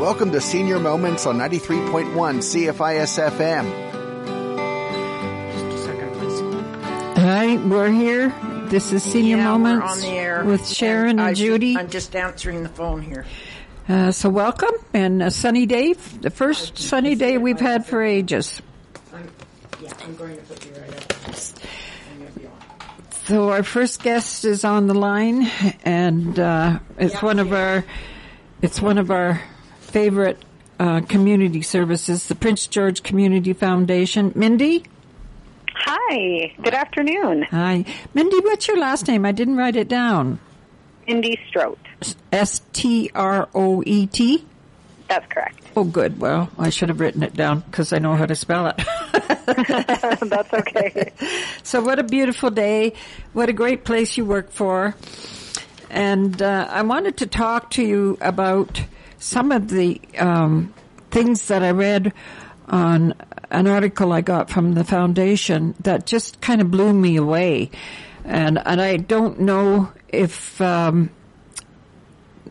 Welcome to Senior Moments on 93.1 CFIS FM. Just a second, please. Hi, we're here. This is Senior Yeah, Moments on the air with Sharon and, I- Judy. I'm just answering the phone here. Uh, so welcome and a sunny day, the first sunny day we've had for ages. I'm, yeah, I'm going to put you right up. I'm gonna be on. So our first guest is on the line, and uh, it's one of our it's one of our favorite uh, community services, the Prince George Community Foundation. Mindy, Hi, good afternoon. hi, Mindy. What's your last name? I didn't write it down. Mindy Stroet. S T R O E T. That's correct. Oh, good. Well, I should have written it down because I know how to spell it. That's okay. So what a beautiful day. What a great place you work for. And uh, I wanted to talk to you about some of the um, things that I read on an article I got from the foundation that just kind of blew me away. And and I don't know if um,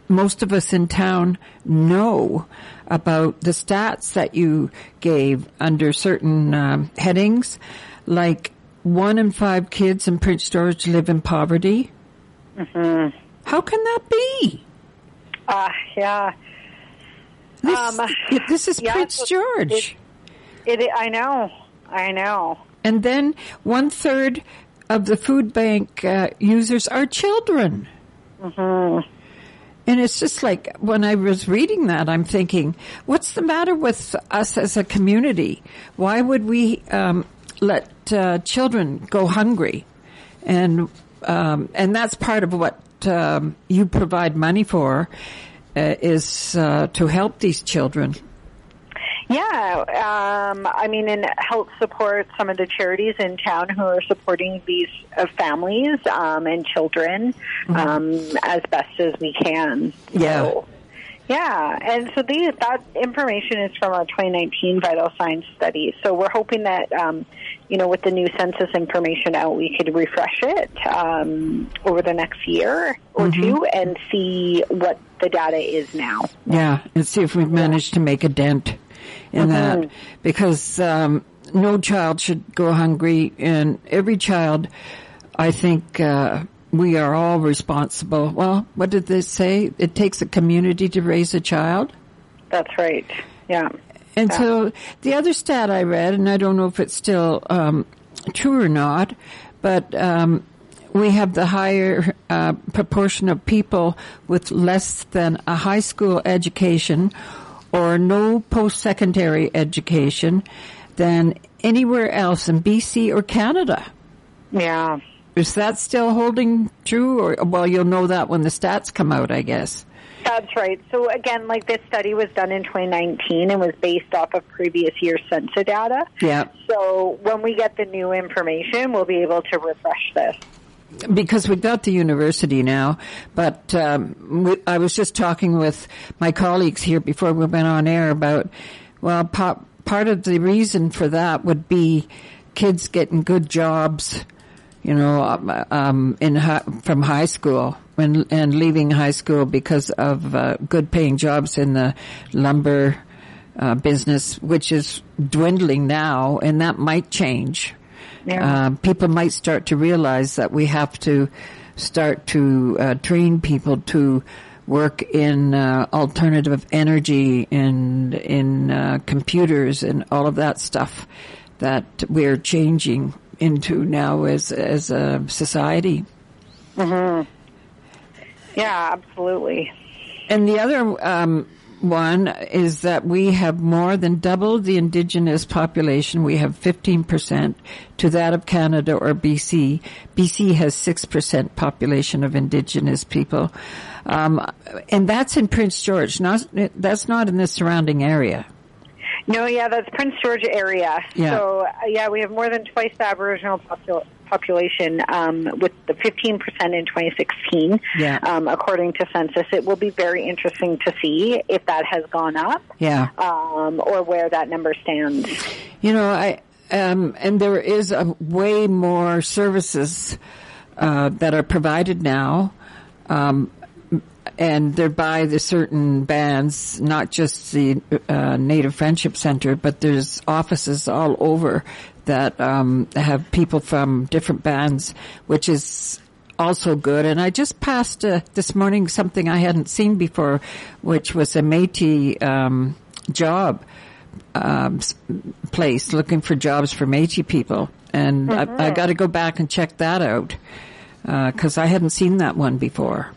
most of us in town know about the stats that you gave under certain um, headings, like one in five kids in Prince George live in poverty. Mm-hmm. How can that be? Uh, yeah, This, Um, this is yeah, Prince George. it, I know. I know. and then one third of the food bank uh, users are children. Mm-hmm. And it's just like when I was reading that, I'm thinking, what's the matter with us as a community? Why would we um, let uh, children go hungry? And um, and that's part of what um, you provide money for is uh, to help these children. Yeah, um, I mean, and help support some of the charities in town who are supporting these uh, families um, and children um, as best as we can. Yeah. So, yeah, and so these, that information is from our 2019 vital signs study. So we're hoping that, um, you know, with the new census information out, we could refresh it um, over the next year or two and see what the data is now. Yeah, and see if we've managed to make a dent in that. Because um, no child should go hungry, and every child, I think, uh, we are all responsible. Well, what did they say? It takes a community to raise a child. That's right. Yeah. And so the other stat I read, and I don't know if it's still um, true or not, but um, we have the higher uh, proportion of people with less than a high school education or no post-secondary education than anywhere else in BC or Canada. Yeah. Is that still holding true? Or well, you'll know that when the stats come out, I guess. That's right. So again, like this study was done in 2019 and was based off of previous year's census data. Yeah. So when we get the new information, we'll be able to refresh this. because we've got the university now, but um, we, I was just talking with my colleagues here before we went on air about, well, pa- part of the reason for that would be kids getting good jobs, you know, um, in hi- from high school when and leaving high school because of uh, good paying jobs in the lumber uh, business, which is dwindling now, and that might change. Yeah. Uh, people might start to realize that we have to start to uh, train people to work in uh, alternative energy and in uh, computers and all of that stuff that we're changing into now as as a society. Yeah, absolutely. And the other um, one is that we have more than doubled the indigenous population. We have 15% to that of Canada or BC. BC has 6% population of indigenous people. Um, and that's in Prince George. Not, that's not in the surrounding area. No, yeah, that's Prince George area. Yeah. So, uh, yeah, we have more than twice the Aboriginal popul- population um, with the 15% in 2016, Yeah. um, according to census. It will be very interesting to see if that has gone up Yeah. um, or where that number stands. You know, I um, and there is a way more services uh, that are provided now. Um, and they're by the certain bands, not just the uh, Native Friendship Center, but there's offices all over that um, have people from different bands, which is also good. And I just passed uh, this morning something I hadn't seen before, which was a Métis um, job um, place looking for jobs for Métis people, and mm-hmm. I, I got to go back and check that out because uh, I hadn't seen that one before.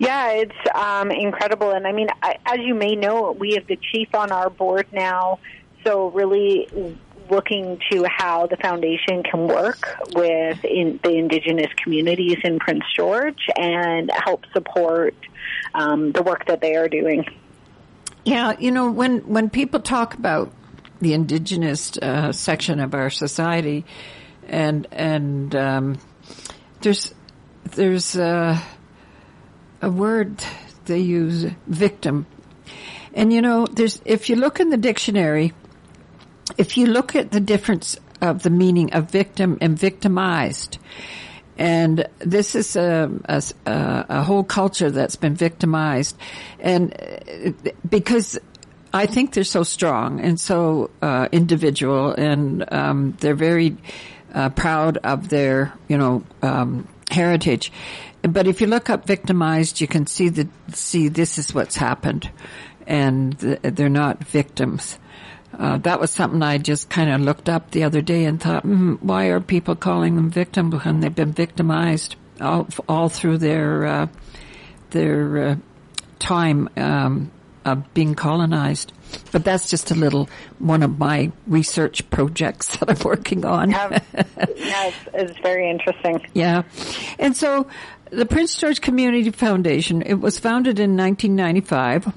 Yeah, it's um, incredible, and I mean, I, as you may know, we have the chief on our board now, so really looking to how the foundation can work with in the indigenous communities in Prince George and help support um, the work that they are doing. Yeah, you know, when when people talk about the indigenous uh, section of our society, and and um, there's there's a, a word they use, victim, and you know, there's if you look in the dictionary, if you look at the difference of the meaning of victim and victimized, and this is a, a, a, whole culture that's been victimized, and because I think they're so strong and so uh, individual, and um, they're very uh, proud of their, you know, um, heritage. But if you look up victimized, you can see that see this is what's happened, and they're not victims. Uh, that was something I just kind of looked up the other day and thought, mm, why are people calling them victims when they've been victimized all, all through their uh, their uh, time um, of being colonized? But that's just a little one of my research projects that I'm working on. yeah, it's, it's very interesting. Yeah, and so the Prince George Community Foundation it was founded in 1995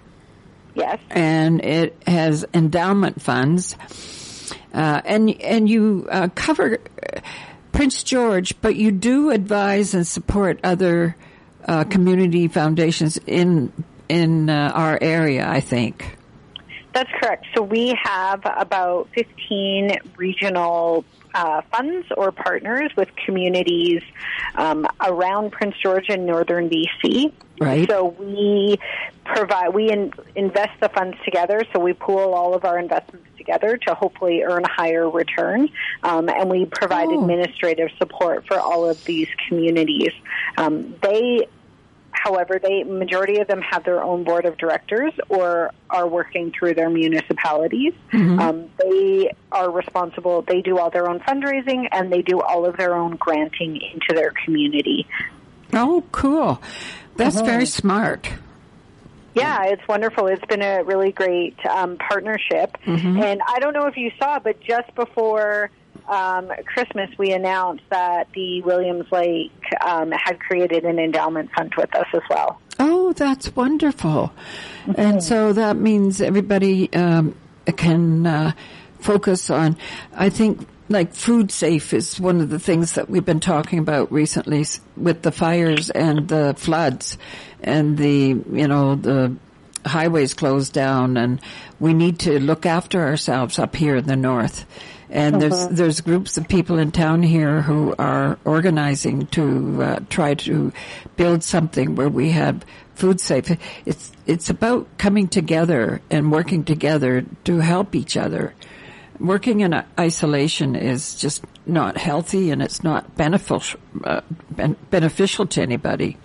Yes. And it has endowment funds. Uh, and and you uh, cover Prince George, but you do advise and support other uh, community foundations in in uh, our area. I think that's correct. So we have about fifteen regional uh, funds or partners with communities um, around Prince George and northern BC. Right. So we provide, we in, invest the funds together. So we pool all of our investments together to hopefully earn a higher return. Um, and we provide oh. administrative support for all of these communities. Um, they However, they majority of them have their own board of directors or are working through their municipalities. Mm-hmm. Um, they are responsible. They do all their own fundraising and they do all of their own granting into their community. Oh, cool! That's mm-hmm. very smart. Yeah, it's wonderful. It's been a really great um, partnership. Mm-hmm. And I don't know if you saw, but just before um, Christmas, we announced that the Williams Lake um, had created an endowment fund with us as well. Oh, that's wonderful. Mm-hmm. And so that means everybody um, can uh, focus on, I think, like food safe is one of the things that we've been talking about recently with the fires and the floods and the, you know, the highways closed down and we need to look after ourselves up here in the north. And there's uh-huh. there's groups of people in town here who are organizing to uh, try to build something where we have food safe. It's it's about coming together and working together to help each other. Working in isolation is just not healthy and it's not beneficial uh, beneficial to anybody.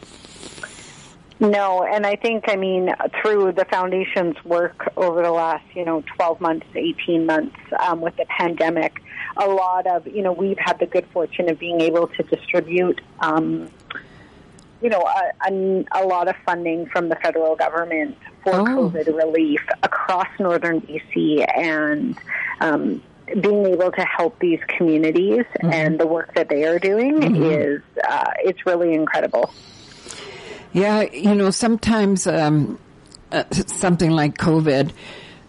No, and I think, I mean, through the foundation's work over the last, you know, 12 months, 18 months um, with the pandemic, a lot of, you know, we've had the good fortune of being able to distribute, um, you know, a, a, a, lot of funding from the federal government for oh. COVID relief across northern BC and um, being able to help these communities mm-hmm. and the work that they are doing mm-hmm. is, uh, it's really incredible. Yeah, you know, sometimes um, uh, something like COVID,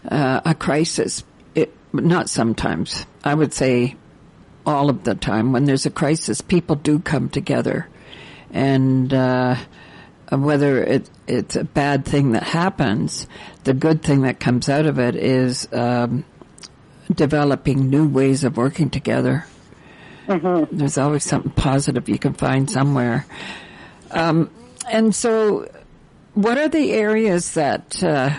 uh, a crisis, it, not sometimes, I would say all of the time, when there's a crisis, people do come together. And uh, whether it, it's a bad thing that happens, the good thing that comes out of it is um, developing new ways of working together. Mm-hmm. There's always something positive you can find somewhere. Um, and so, what are the areas that uh,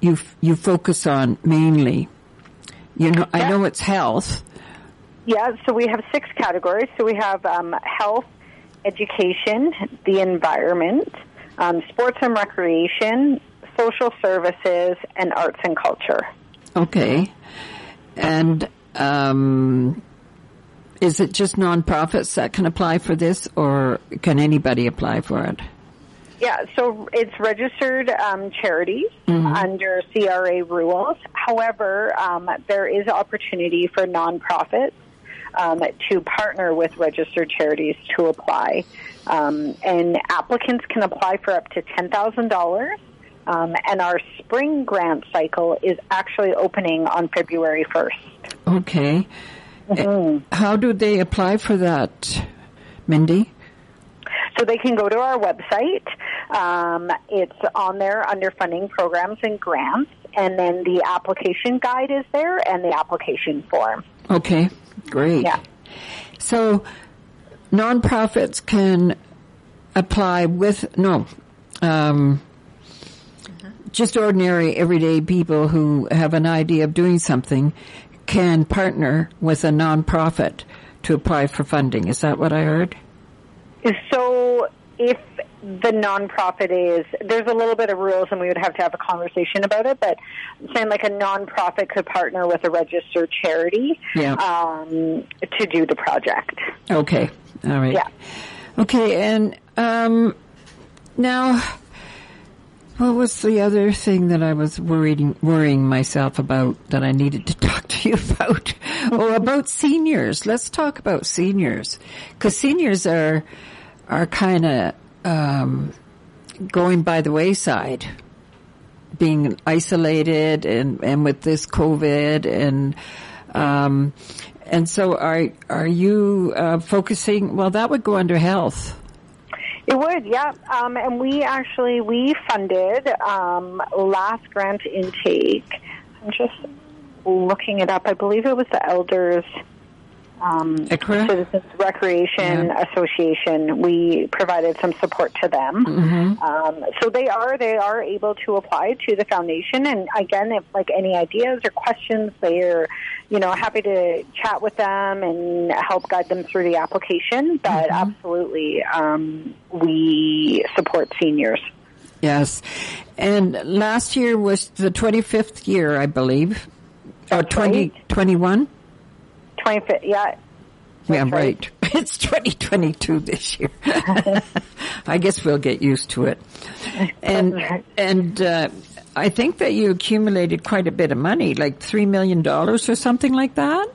you you focus on mainly? You know, I know it's health. Yeah, so we have six categories. So we have um, health, education, the environment, um, sports and recreation, social services, and arts and culture. Okay, and um, is it just nonprofits that can apply for this, or can anybody apply for it? Yeah, so it's registered um, charities under CRA rules. However, um, there is opportunity for nonprofits um, to partner with registered charities to apply. Um, and applicants can apply for up to $10,000. Um, and our spring grant cycle is actually opening on February 1st. Okay, Uh, how do they apply for that, Mindy? So they can go to our website. Um, it's on there under funding programs and grants. And then the application guide is there and the application form. Okay, great. Yeah. So nonprofits can apply with no, um, just ordinary everyday people who have an idea of doing something can partner with a nonprofit to apply for funding. Is that what I heard? So if the nonprofit is, there's a little bit of rules and we would have to have a conversation about it, but saying like a nonprofit could partner with a registered charity Yeah. um, to do the project. Okay. All right. Yeah. Okay, and um, now, what was the other thing that I was worrying worrying myself about that I needed to talk to you about? oh, about seniors. Let's talk about seniors because seniors are are kind of um, going by the wayside being isolated and, and with this COVID and um, and so are are you uh, focusing? Well, that would go under health. It would, yeah. Um, and we actually we funded um, last grant intake. I'm just looking it up. I believe it was the Elders um, Citizens Recreation Association. We provided some support to them. Um, so they are they are able to apply to the foundation. And again, if like any ideas or questions, they're you know happy to chat with them and help guide them through the application. But absolutely, um, we support seniors. Yes, and last year was the twenty fifth year, I believe, or That's right. twenty one. Twenty fifth, yeah. Yeah, That's right. It's 2022 this year. I guess we'll get used to it. And right. and uh, I think that you accumulated quite a bit of money, like three million dollars or something like that.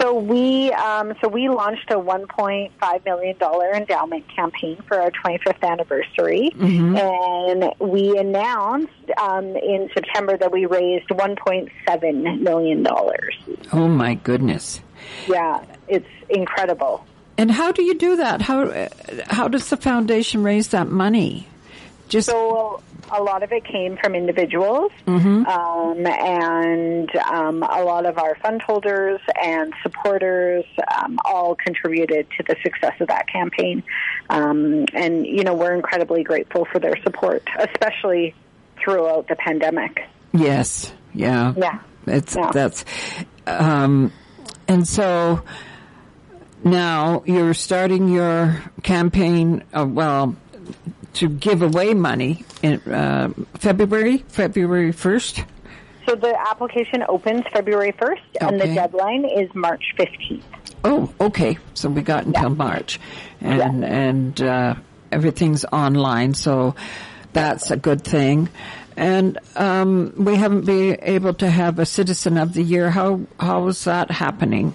So we um, so we launched a 1.5 million dollar endowment campaign for our 25th anniversary, and we announced um, in September that we raised 1.7 million dollars. Oh my goodness! Yeah, it's incredible. And how do you do that? How how does the foundation raise that money? Just So a lot of it came from individuals, um, and um, a lot of our fund holders and supporters um, all contributed to the success of that campaign. Um, and you know we're incredibly grateful for their support, especially throughout the pandemic. yes, yeah, Yeah. It's Yeah. that's, um, and so now you're starting your campaign. Uh, well, to give away money in uh, February, February first. So the application opens February 1st, and the deadline is March 15th. Oh, okay. So we got until March, and and uh, everything's online, so that's a good thing. And um, we haven't been able to have a citizen of the year. How how is that happening?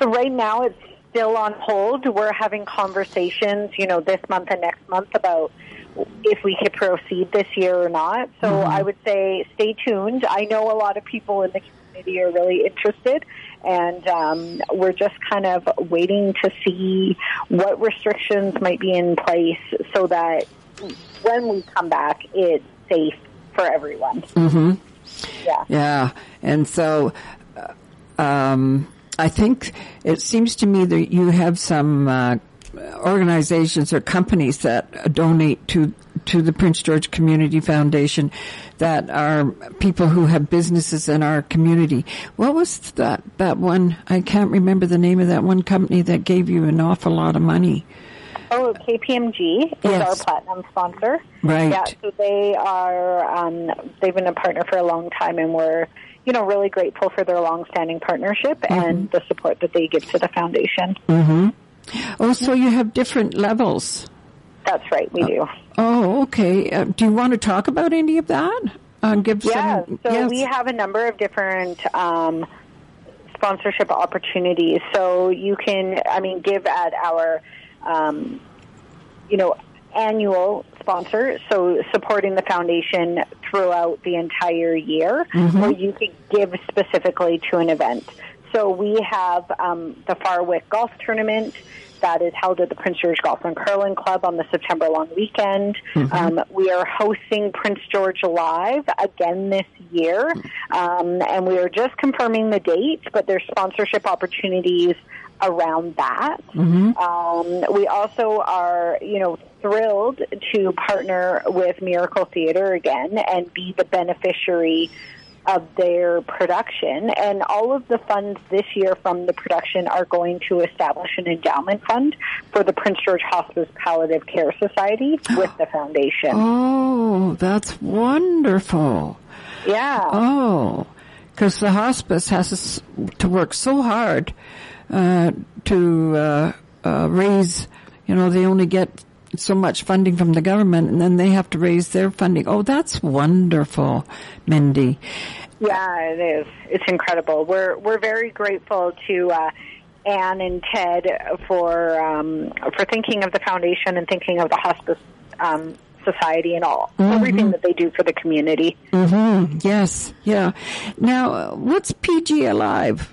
So right now it's still on hold. We're having conversations, you know, this month and next month about if we could proceed this year or not. So I would say stay tuned. I know a lot of people in the community are really interested and um, we're just kind of waiting to see what restrictions might be in place so that when we come back it's safe for everyone. Mm-hmm. Yeah. Yeah, and so uh, um, I think it seems to me that you have some uh, organizations or companies that donate to to the Prince George Community Foundation that are people who have businesses in our community. What was that that one? I can't remember the name of that one company that gave you an awful lot of money. Oh, KPMG is Yes. our platinum sponsor. Right. Yeah, so they are. Um, they've been a partner for a long time, and we're, you know, really grateful for their long-standing partnership and the support that they give to the foundation. Oh, so you have different levels. That's right, we do. Oh, okay. Uh, do you want to talk about any of that? Uh, give Yeah, some. so yes. we have a number of different um, sponsorship opportunities. So you can, I mean, give at our, um, you know, annual sponsor, so supporting the foundation throughout the entire year, or you could give specifically to an event. So we have um, the Farwick Golf Tournament that is held at the Prince George Golf and Curling Club on the September long weekend. Um, we are hosting Prince George Live again this year, um, and we are just confirming the date, but there's sponsorship opportunities around that. Um, we also are, you know, thrilled to partner with Miracle Theater again and be the beneficiary of their production. And all of the funds this year from the production are going to establish an endowment fund for the Prince George Hospice Palliative Care Society with the foundation. Oh, that's wonderful. Yeah. Oh, because the hospice has to work so hard to uh, uh, raise. You know, they only get so much funding from the government, and then they have to raise their funding. Oh, that's wonderful, Mindy. Yeah, it is. It's incredible. We're we're very grateful to uh, Anne and Ted for um, for thinking of the foundation and thinking of the hospice um, society and all everything that they do for the community. Yes, yeah. Now, uh, what's PG Alive?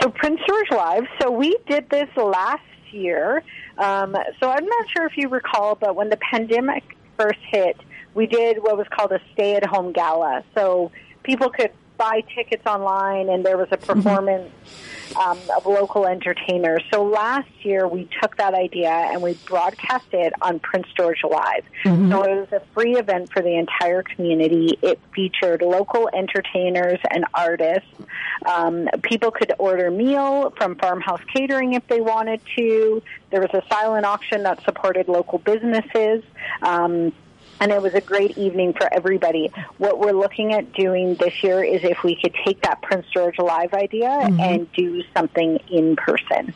So Prince George Live. So we did this last year. Um, so I'm not sure if you recall, but when the pandemic first hit, we did what was called a stay-at-home gala. So people could buy tickets online, and there was a performance um, of local entertainers. So last year we took that idea and we broadcast it on Prince George Live. So it was a free event for the entire community. It featured local entertainers and artists. Um, people could order meal from Farmhouse Catering if they wanted to. There was a silent auction that supported local businesses. Um, and it was a great evening for everybody. What we're looking at doing this year is if we could take that Prince George Live idea and do something in person.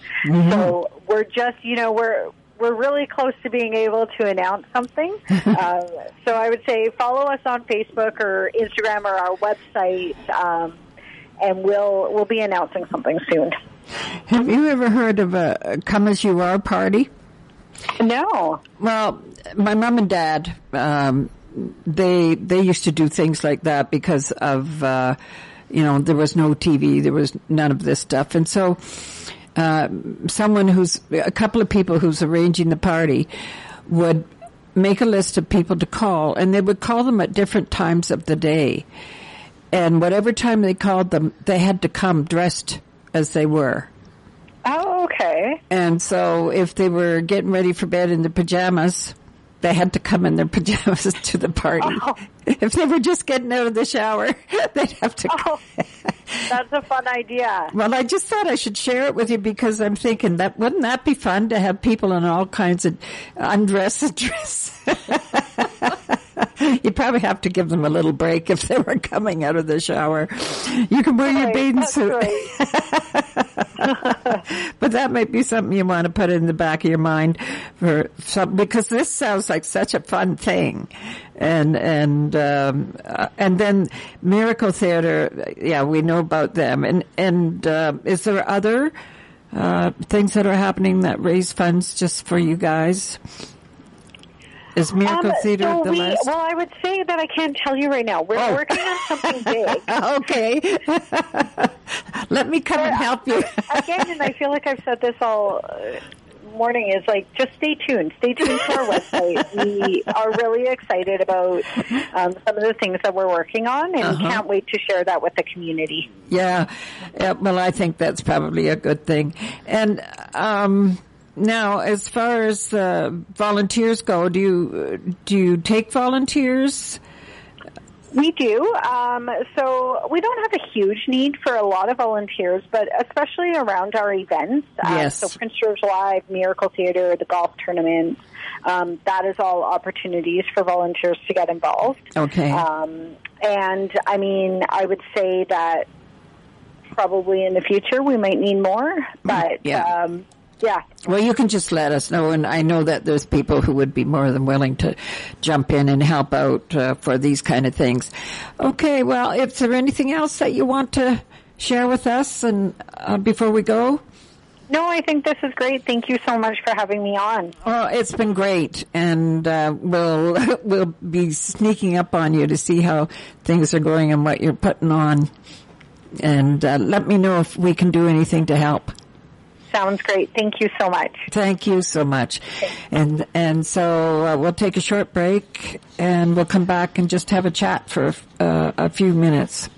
So we're just, you know, we're we're really close to being able to announce something. um, so I would say follow us on Facebook or Instagram or our website, um, and we'll we'll be announcing something soon. Have you ever heard of a come as you are party? No. Well, my mom and dad, um, they they used to do things like that because of, uh, you know, there was no TV, there was none of this stuff, and so uh, someone who's a couple of people who's arranging the party would make a list of people to call, and they would call them at different times of the day, and whatever time they called them, they had to come dressed as they were. Oh, okay. And so if they were getting ready for bed in their pajamas, they had to come in their pajamas to the party. Oh. If they were just getting out of the shower, they'd have to. Oh, that's a fun idea. Well, I just thought I should share it with you because I'm thinking that wouldn't that be fun to have people in all kinds of undress and dress. You'd probably have to give them a little break if they were coming out of the shower. You can wear your bathing suit. right. but that might be something you want to put in the back of your mind for some, because this sounds like such a fun thing. And, and, um, uh, and then Miracle Theater, yeah, we know about them. And, and, uh, is there other, uh, things that are happening that raise funds just for you guys? Is Miracle Um, Theater so the we, list? Well, I would say that I can't tell you right now. We're Oh. working on something big. okay. Let me come and help you. Again, and I feel like I've said this all uh, morning, is like, just stay tuned. Stay tuned to our website. We are really excited about um, some of the things that we're working on and Uh-huh. can't wait to share that with the community. Yeah. yeah. Well, I think that's probably a good thing. And, um, now, as far as uh, volunteers go, do you do you take volunteers? We do. Um, so we don't have a huge need for a lot of volunteers, but especially around our events. Uh, Yes. So Prince George Live, Miracle Theater, the golf tournament. Um, that is all opportunities for volunteers to get involved. Okay. Um, and I mean, I would say that probably in the future we might need more, but Yeah. um, yeah, Well, you can just let us know, and I know that there's people who would be more than willing to jump in and help out uh, for these kind of things. Okay, well, is there anything else that you want to share with us, and uh, before we go? No, I think this is great. Thank you so much for having me on. Well, it's been great, and uh, we'll we'll be sneaking up on you to see how things are going and what you're putting on, and uh, let me know if we can do anything to help. Sounds great. Thank you so much. Thank you so much. And and so uh, we'll take a short break and we'll come back and just have a chat for uh, a few minutes.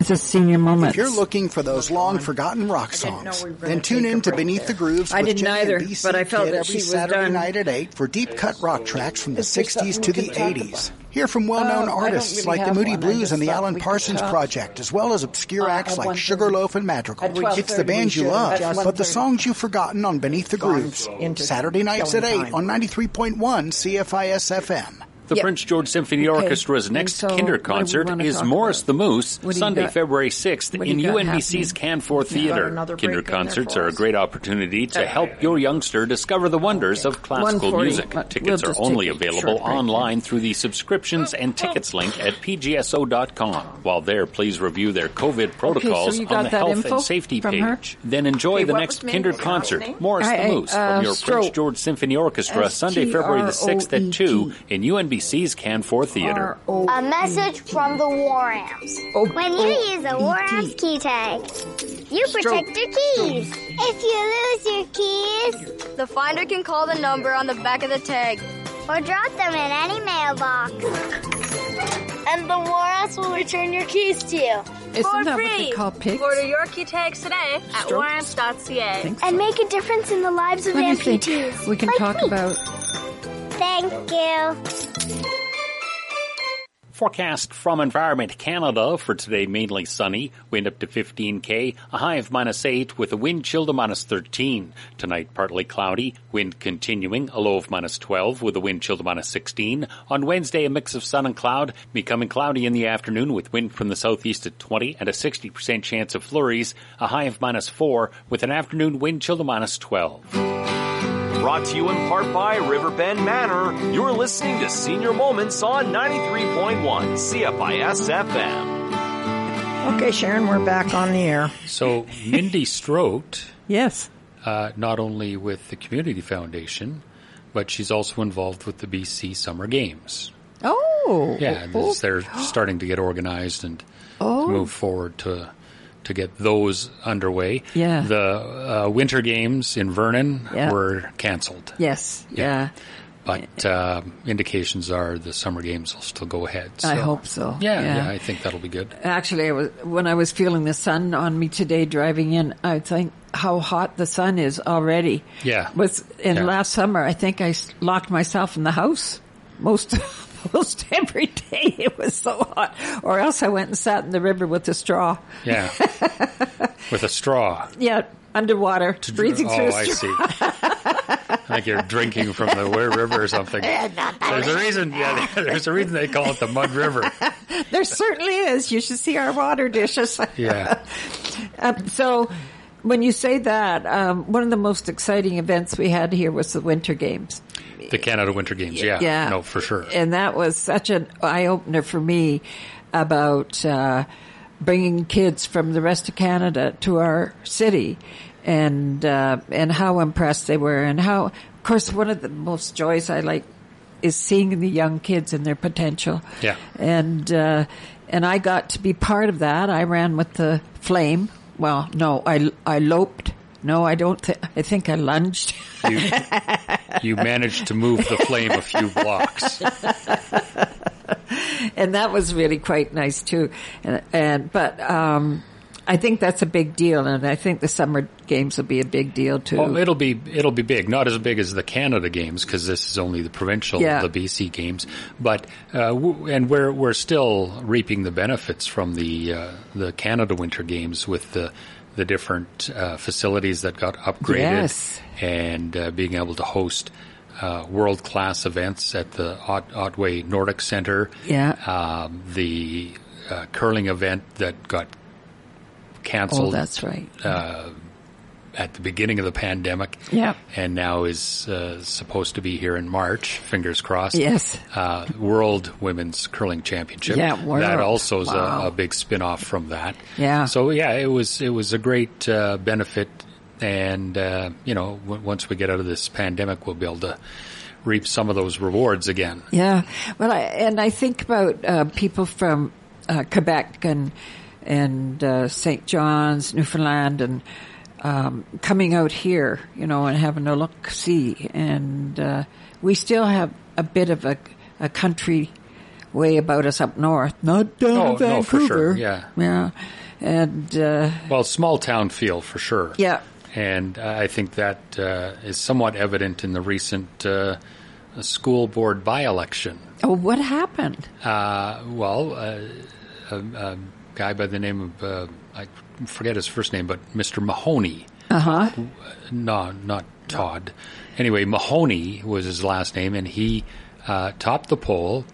It's a senior moment. If you're looking for those long forgotten rock songs, we then tune in to Beneath there. the Grooves I with didn't Jenny either, and BC but I felt Kid that every she was Saturday done. night at 8 for deep cut rock tracks from the 60s to the could talk 80s. Hear from well-known Oh, artists really like the Moody one. Blues and the Alan Parsons. Project, as well as obscure acts like Sugarloaf and Madrigal. It's the bands you love, but the songs you've forgotten on Beneath the Grooves. Saturday nights at 8 on 93.1 CFIS FM. The Yep. Prince George Symphony Okay. Orchestra's next so, Kinder concert is Morris about? the Moose, What do you Sunday, got? February 6th in UNBC's Canfor Theater. another Kinder concerts are a great opportunity to help your youngster discover the wonders of classical 140. music. We'll Tickets are only available online through the subscriptions and tickets link at pgso.com. While there, please review their COVID protocols you got on the health and safety from her? page. Then enjoy Okay, the next was Kinder concert. Morris the Moose, uh, from your Stroke. Prince George Symphony Orchestra, Sunday, February the 6th at 2 in UNBC's Canfor Theater. A message from the War Amps. Oh, When you oh, use a War Amps key tag, you protect your keys. If you lose your keys, The finder can call the number on the back of the tag. or drop them in any mailbox. And the War Amps will return your keys to you. Isn't For that what free. they call pigs? Order your key tags today at Strokes? waramps.ca. Think And make a difference in the lives of What do you think amputees. we can like talk me. about? Thank you. Forecast from Environment Canada for today mainly sunny, wind up to 15k, a high of minus 8 with a wind chill to minus 13. Tonight partly cloudy, wind continuing, a low of minus 12 with a wind chill to minus 16. On Wednesday a mix of sun and cloud, becoming cloudy in the afternoon with wind from the southeast at 20 and a 60% chance of flurries, a high of minus 4 with an afternoon wind chill to minus 12. Brought to you in part by Riverbend Manor. You're listening to Senior Moments on 93.1 CFIS FM. Okay, Sharon, we're back on the air. So Mindy Stroet Yes. uh, not only with the Community Foundation, but she's also involved with the BC Summer Games. Oh. Yeah, Oh. this- they're starting to get organized and Oh. move forward to to get those underway. Yeah. the uh, Winter Games in Vernon Yeah. were canceled, Yes. Yeah. but uh, indications are the Summer Games will still go ahead. I hope so. Yeah, Yeah. yeah, I think that'll be good. Actually, I was, when I was feeling the sun on me today driving in, I think how hot the sun is already. Yeah. Was in Yeah. last summer, I think I locked myself in the house most most every day. It was so hot, or else I went and sat in the river with a straw. Yeah, with a straw. Yeah, underwater, breathing oh, through a I see. like you're drinking from the Ware River or something. There's a reason. Yeah, there's a reason they call it the Mud River. There certainly is. You should see our water dishes. Yeah. Um, so, when you say that, um, one of the most exciting events we had here was the Winter Games. The Canada Winter Games. Yeah. Yeah. No, for sure. And that was such an eye opener for me about uh, bringing kids from the rest of Canada to our city, and uh, and how impressed they were, and how, of course, one of the most joys I like is seeing the young kids and their potential. Yeah. And uh, and I got to be part of that. I ran with the flame. Well, no, I I loped. No, I don't. Th- I think I lunged. You, you managed to move the flame a few blocks. and that was really quite nice too. And, and but um, I think that's a big deal, and I think the summer games will be a big deal too. Well, it'll be it'll be big, not as big as the Canada Games because this is only the provincial, Yeah. the BC Games. But uh, w- and we're we're still reaping the benefits from the uh, the Canada Winter Games with the the different uh, facilities that got upgraded Yes. and uh, being able to host. Uh, world class events at the Ot- Otway Nordic Center. Yeah. Um, the uh, curling event that got canceled oh, that's right. uh, at the beginning of the pandemic. Yeah. And now is uh, supposed to be here in March, fingers crossed. Yes. Uh, World Women's Curling Championship. Yeah, world. That also is Wow. a, a big spin off from that. Yeah. So yeah, it was, it was a great uh, benefit. And, uh, you know, w- once we get out of this pandemic, we'll be able to reap some of those rewards again. Yeah. Well, I, and I think about uh, people from uh, Quebec and and uh, St. John's, Newfoundland, and um, coming out here, you know, and having a look see. And uh, we still have a bit of a, a country way about us up north, not down No, in no, for Vancouver. sure, yeah. yeah. And uh, Well, small town feel for sure. yeah, And I think that uh, is somewhat evident in the recent uh, school board by-election. oh, what happened? Uh, well, uh, a, a guy by the name of uh, I forget his first name, but Mr. Mahoney. Uh huh. No, not Todd. Anyway, Mahoney was his last name, and he uh, topped the poll.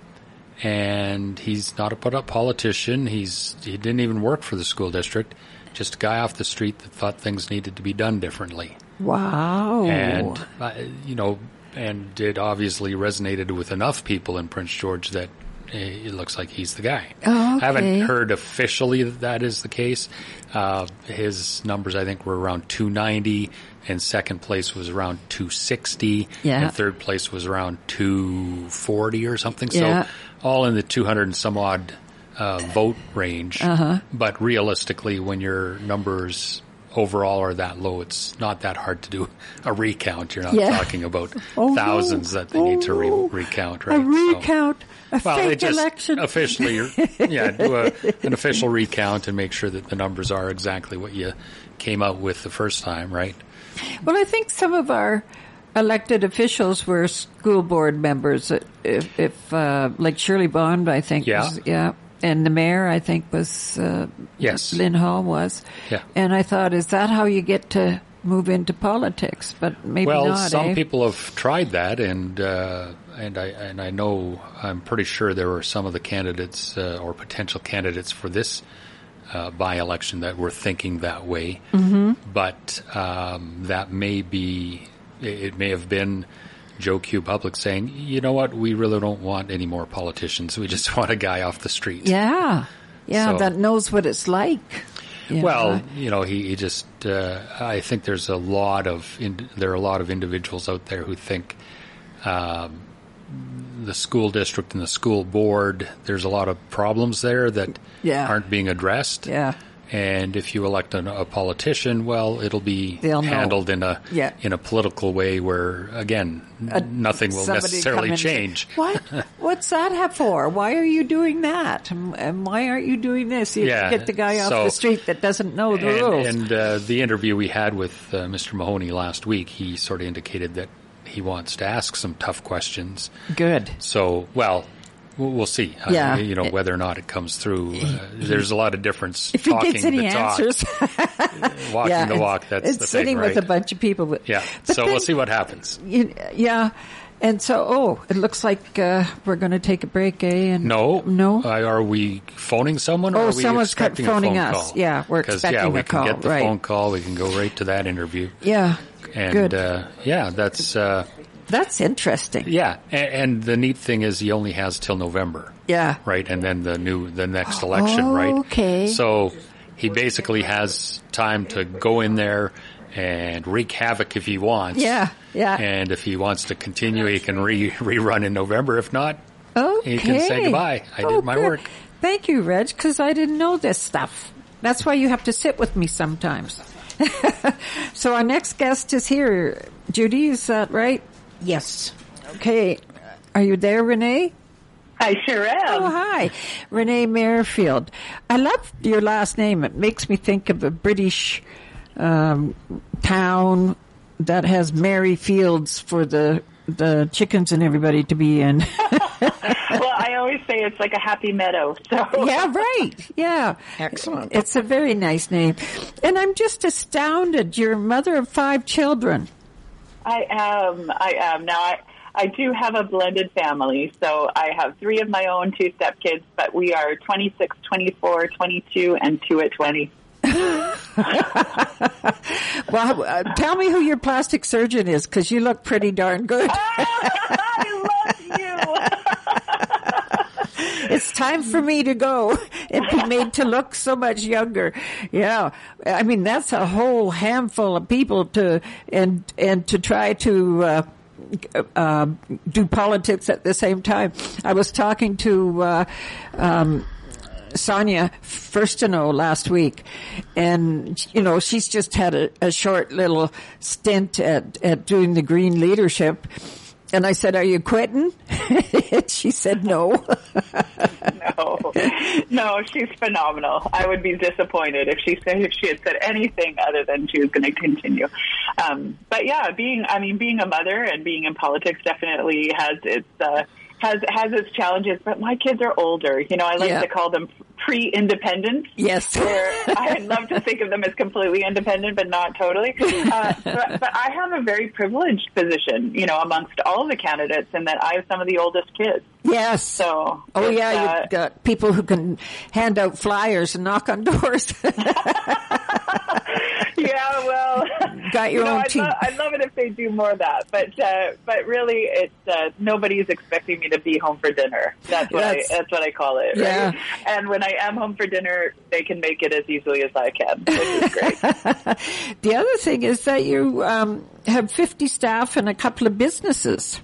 And he's not a put up politician. He's he didn't even work for the school district. Just a guy off the street that thought things needed to be done differently. Wow. and uh, you know, and it obviously resonated with enough people in Prince George that it looks like he's the guy. Oh, I haven't heard officially that that is the case. Uh, his numbers, I think, were around 290, and second place was around 260, Yeah. and third place was around 240 or something. Yeah. So all in the 200 and some odd uh, vote range. Uh-huh. But realistically, when your numbers overall are that low, it's not that hard to do a recount. You're not Yeah. talking about Oh, thousands that they need to re- Oh, recount, right? a So- recount, a well, they fake just election. officially, yeah, do a, an official recount and make sure that the numbers are exactly what you came out with the first time, right? Well, I think some of our elected officials were school board members. If, if uh, like Shirley Bond, I think, Yeah. was, yeah, and the mayor, I think, was uh, Yes. Lyn Hall was. Yeah. And I thought, is that how you get to move into politics? But maybe well, not. some eh? people have tried that, and uh, and I and I know I'm pretty sure there were some of the candidates uh, or potential candidates for this uh, by-election that were thinking that way. Mm-hmm. But um, that may be it may have been Joe Q Public saying, you know what, we really don't want any more politicians. We just want a guy off the street. Yeah, yeah, So- that knows what it's like. Yeah. Well, you know, he, he just. Uh, I think there's a lot of in, there are a lot of individuals out there who think um, the school district and the school board. There's a lot of problems there that Yeah. aren't being addressed. yeah, And if you elect an, a politician, well, it'll be They'll know. handled in a Yeah. in a political way where, again, n- nothing will necessarily and say, change. What? What's that have for? Why are you doing that? And and why aren't you doing this? You Yeah, get the guy off so- the street that doesn't know the and, rules. And uh, the interview we had with uh, Mr. Mahoney last week, he sort of indicated that he wants to ask some tough questions. Good. So, well, we'll see. Yeah. you know whether or not it comes through. Uh, there's a lot of difference. If talking gets any the talk, answers, walking yeah, the walk. That's it's the sitting thing, right? with a bunch of people. But, yeah. but so then- we'll see what happens. you- yeah, and so oh, it looks like uh, we're going to take a break, eh? And No, no. Uh, are we phoning someone? or Oh, are we someone's expecting phoning a phone us. Call? Yeah, we're 'Cause, yeah, we a can call, get the right. phone call. We can go right to that interview. yeah, And good. Uh, yeah, that's uh, That's interesting. yeah. And, and the neat thing is, he only has till November. Yeah. right? And then the new, the next election, right? Okay. So he basically has time to go in there and wreak havoc if he wants. Yeah, yeah. And if he wants to continue, he can re- rerun in November. If not, Okay. he can say goodbye. I Oh, did my good. work. Thank you, Reg, because I didn't know this stuff. That's why you have to sit with me sometimes. so our next guest is here. Judy, is that right? Yes. Okay. Are you there, Renee? I sure am. Oh, hi. Renee Merrifield. I love your last name. It makes me think of a British um, town that has Mary Fields for the the chickens and everybody to be in. well, I always say it's like a happy meadow. So yeah, right. Yeah. Excellent. It's a very nice name. And I'm just astounded. You're a mother of five children. I am. I am. Now, I, I do have a blended family. So I have three of my own, two stepkids, but we are 26, 24, 22, and two at 20. well, uh, tell me who your plastic surgeon is because you look pretty darn good. I love you. it's time for me to go and be made to look so much younger. Yeah, I mean that's a whole handful of people to and and to try to. Uh, uh, do politics at the same time. I was talking to uh, um, Sonia Furstenau last week, and you know she's just had a, a short little stint at at doing the green leadership. And I said, "Are you quitting?" and she said, "No." no, no, she's phenomenal. I would be disappointed if she said if she had said anything other than she was going to continue. Um, but yeah, being I mean, being a mother and being in politics definitely has its. Uh, has has its challenges, but my kids are older. You know, I like Yeah. to call them pre-independent. Yes. where I'd love to think of them as completely independent, but not totally. Uh, but, but I have a very privileged position, you know, amongst all the candidates, in that I have some of the oldest kids. Yes. So, Oh yeah, uh, you've got people who can hand out flyers and knock on doors. yeah, well, Got your you know, own I'd, team. lo- I'd love it if they do more of that, but uh, but really, it's uh, nobody's expecting me to be home for dinner. That's what That's- I that's what I call it. Yeah. Right? And when I am home for dinner, they can make it as easily as I can, which is great. the other thing is that you um, have 50 staff and a couple of businesses.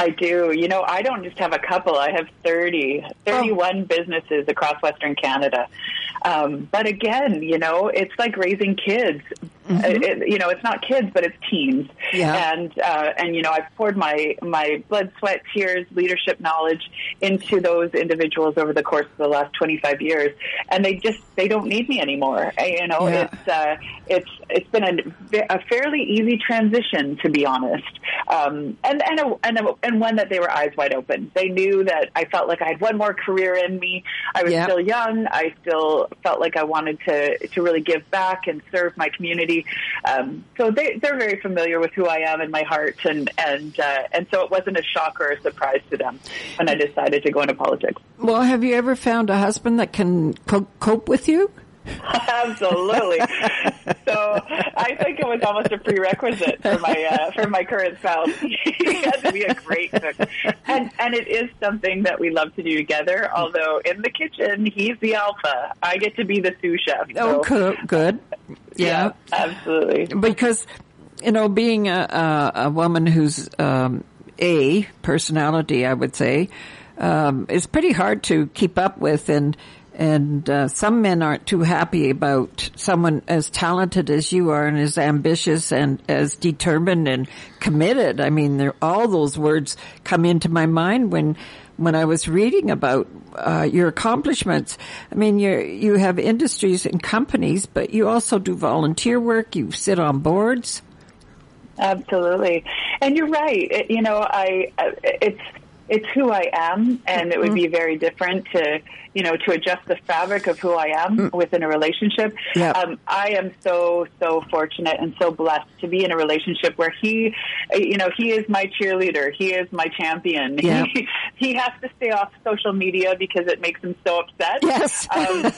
I do. You know, I don't just have a couple. I have 30, 31 businesses across Western Canada. Um, but again, you know, it's like raising kids. Uh, it, you know, it's not kids, but it's teens. Yeah. And uh, and you know, I've poured my my blood, sweat, tears, leadership knowledge into those individuals over the course of the last 25 years, and they just they don't need me anymore. You know, Yeah. it's uh, it's it's been a, a fairly easy transition, to be honest, um, and and a, and a, and one that they were eyes wide open. They knew that I felt like I had one more career in me. I was Yeah. still young. I still felt like I wanted to to really give back and serve my community. Um, so they they're very familiar with who I am in my heart, and and uh, and so it wasn't a shock or a surprise to them when I decided to go into politics. Well, have you ever found a husband that can co- cope with you? Absolutely. so I think it was almost a prerequisite for my uh, for my current spouse. he had to be a great cook, and and it is something that we love to do together. Although in the kitchen, he's the alpha. I get to be the sous chef. Oh, so- co- good. Yeah. absolutely. because you know being a, a, a woman who's um, a personality i would say um, is pretty hard to keep up with and and uh, some men aren't too happy about someone as talented as you are and as ambitious and as determined and committed i mean all those words come into my mind when when I was reading about uh, your accomplishments, I mean, you you have industries and companies, but you also do volunteer work. You sit on boards. Absolutely, and you're right. It, you know, I it's it's who I am, and it would be very different to you know to adjust the fabric of who I am within a relationship. Yeah. Um, I am so so fortunate and so blessed to be in a relationship where he, you know, he is my cheerleader. He is my champion. Yeah. He, he has to stay off social media because it makes him so upset. Yes. Um,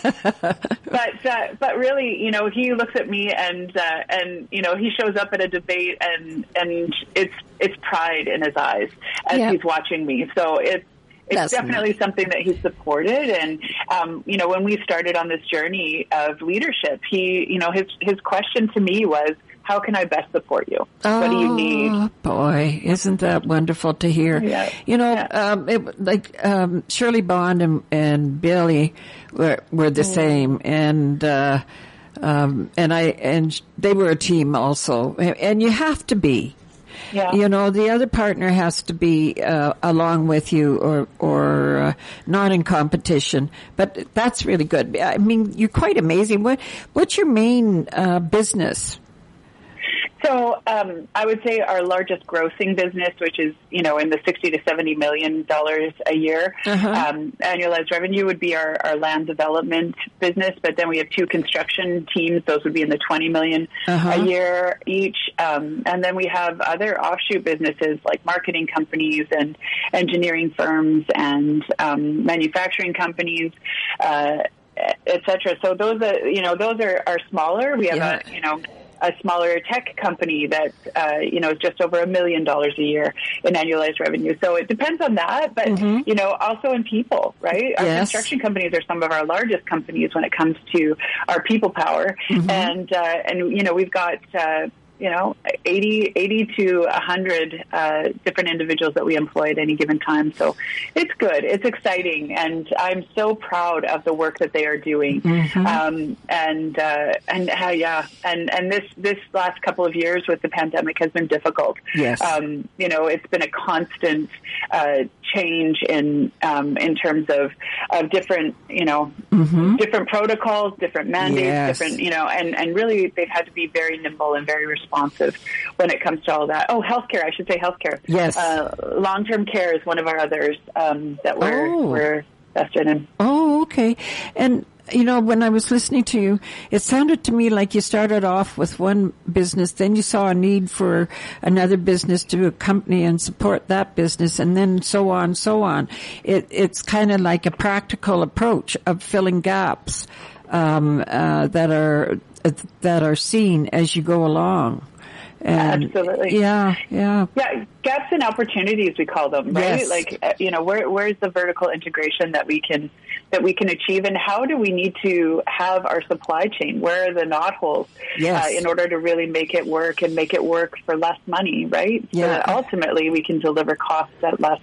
but uh, but really, you know, he looks at me and uh, and you know he shows up at a debate and and it's it's pride in his eyes as Yeah. he's watching me. So it's it's That's definitely something that he supported. And um, you know, when we started on this journey of leadership, he you know his his question to me was. How can I best support you? What do you need? Oh, boy, isn't that wonderful to hear? Yeah. You know, Yeah. um, it, like um, Shirley Bond and, and Billy were were the Mm. same, and uh, um, and I and they were a team also, and you have to be. Yeah. You know, the other partner has to be uh, along with you or or uh, not in competition. But that's really good. I mean, you're quite amazing. What what's your main uh, business? So um, I would say our largest grossing business, which is you know in the sixty to seventy million dollars a year Uh-huh. um, annualized revenue, would be our, our land development business. But then we have two construction teams; those would be in the twenty million Uh-huh. a year each. Um, and then we have other offshoot businesses like marketing companies and engineering firms and um, manufacturing companies. Uh, et cetera. So those are, you know, those are, are smaller. We have Yeah. a, you know, a smaller tech company that, uh, you know, is just over a million dollars a year in annualized revenue. So it depends on that, but, you know, also in people, right? Our Yes. construction companies are some of our largest companies when it comes to our people power. And, uh, and, you know, we've got, uh, you know, 80, 80 to 100 uh, different individuals that we employ at any given time. So it's good. It's exciting. And I'm so proud of the work that they are doing. Um, and, uh, and uh, yeah, and, and this, this last couple of years with the pandemic has been difficult. Yes. Um, you know, it's been a constant uh, change in, um, in terms of, of different, you know, different protocols, different mandates, Yes. different, you know, and, and really they've had to be very nimble and very responsive when it comes to all that. Oh, healthcare, I should say healthcare. Yes. Uh, long-term care is one of our others um, that we're, Oh. we're vested in. Oh, okay. And you know, when I was listening to you, it sounded to me like you started off with one business, then you saw a need for another business to accompany and support that business, and then so on, so on. It, it's kind of like a practical approach of filling gaps um, uh, that are that are seen as you go along. And Absolutely. Yeah, yeah. Yeah, gaps and opportunities we call them, right? Yes. Like uh, you know, where where's the vertical integration that we can that we can achieve, and how do we need to have our supply chain? Where are the knot holes Yes. uh, in order to really make it work and make it work for less money, right? So Yeah. that ultimately we can deliver costs at less.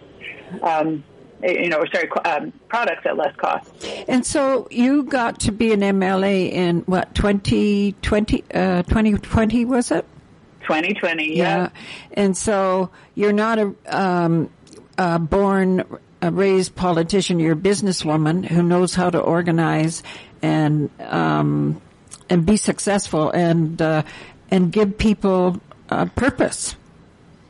Um, you know, sorry, um, products at less cost. And so you got to be an MLA in what 2020 uh 2020 was it? 2020, yeah. And so you're not a um a born a raised politician, you're a businesswoman who knows how to organize and um and be successful and uh and give people uh, purpose.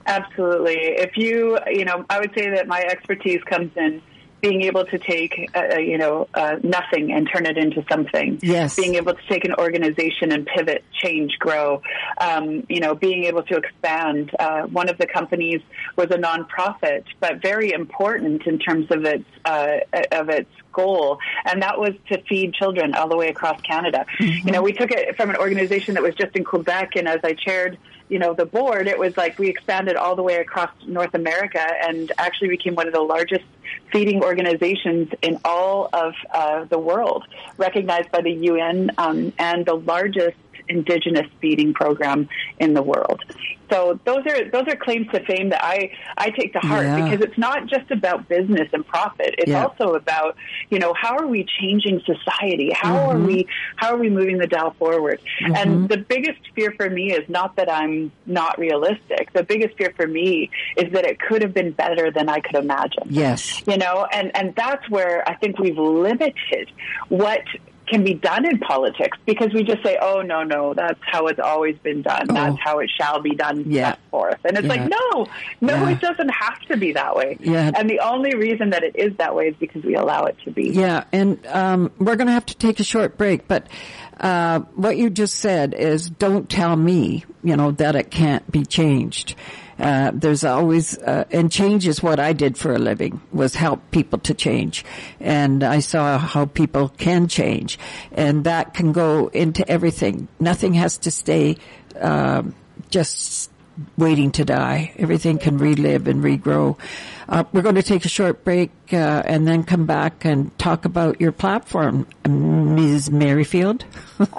Absolutely. If you, you know, I would say that my expertise comes in being able to take, uh, you know, uh, nothing and turn it into something. Yes. Being able to take an organization and pivot, change, grow. Um, you know, being able to expand. Uh, one of the companies was a nonprofit, but very important in terms of its uh, of its goal, and that was to feed children all the way across Canada. You know, we took it from an organization that was just in Quebec, and as I chaired you know, the board, it was like we expanded all the way across North America and actually became one of the largest feeding organizations in all of uh, the world, recognized by the UN um, and the largest indigenous feeding program in the world. So those are those are claims to fame that I I take to heart Yeah. because it's not just about business and profit. It's Yeah. also about you know how are we changing society? How are mm-hmm. we how are we moving the dial forward? And mm-hmm. the biggest fear for me is not that I'm not realistic. The biggest fear for me is that it could have been better than I could imagine Yes. you know and and that's where i think we've limited what can be done in politics because we just say oh no no that's how it's always been done that's how it shall be done Yeah. henceforth and it's Yeah. like no no Yeah. it doesn't have to be that way Yeah. and the only reason that it is that way is because we allow it to be Yeah, and um, we're going to have to take a short break, but uh, what you just said is don't tell me, you know, that it can't be changed. Uh, there's always, uh, and change is what I did for a living, was help people to change. And I saw how people can change. And that can go into everything. Nothing has to stay, um just waiting to die. Everything can relive and regrow. Uh, we're going to take a short break uh, and then come back and talk about your platform, Ms. Merrifield.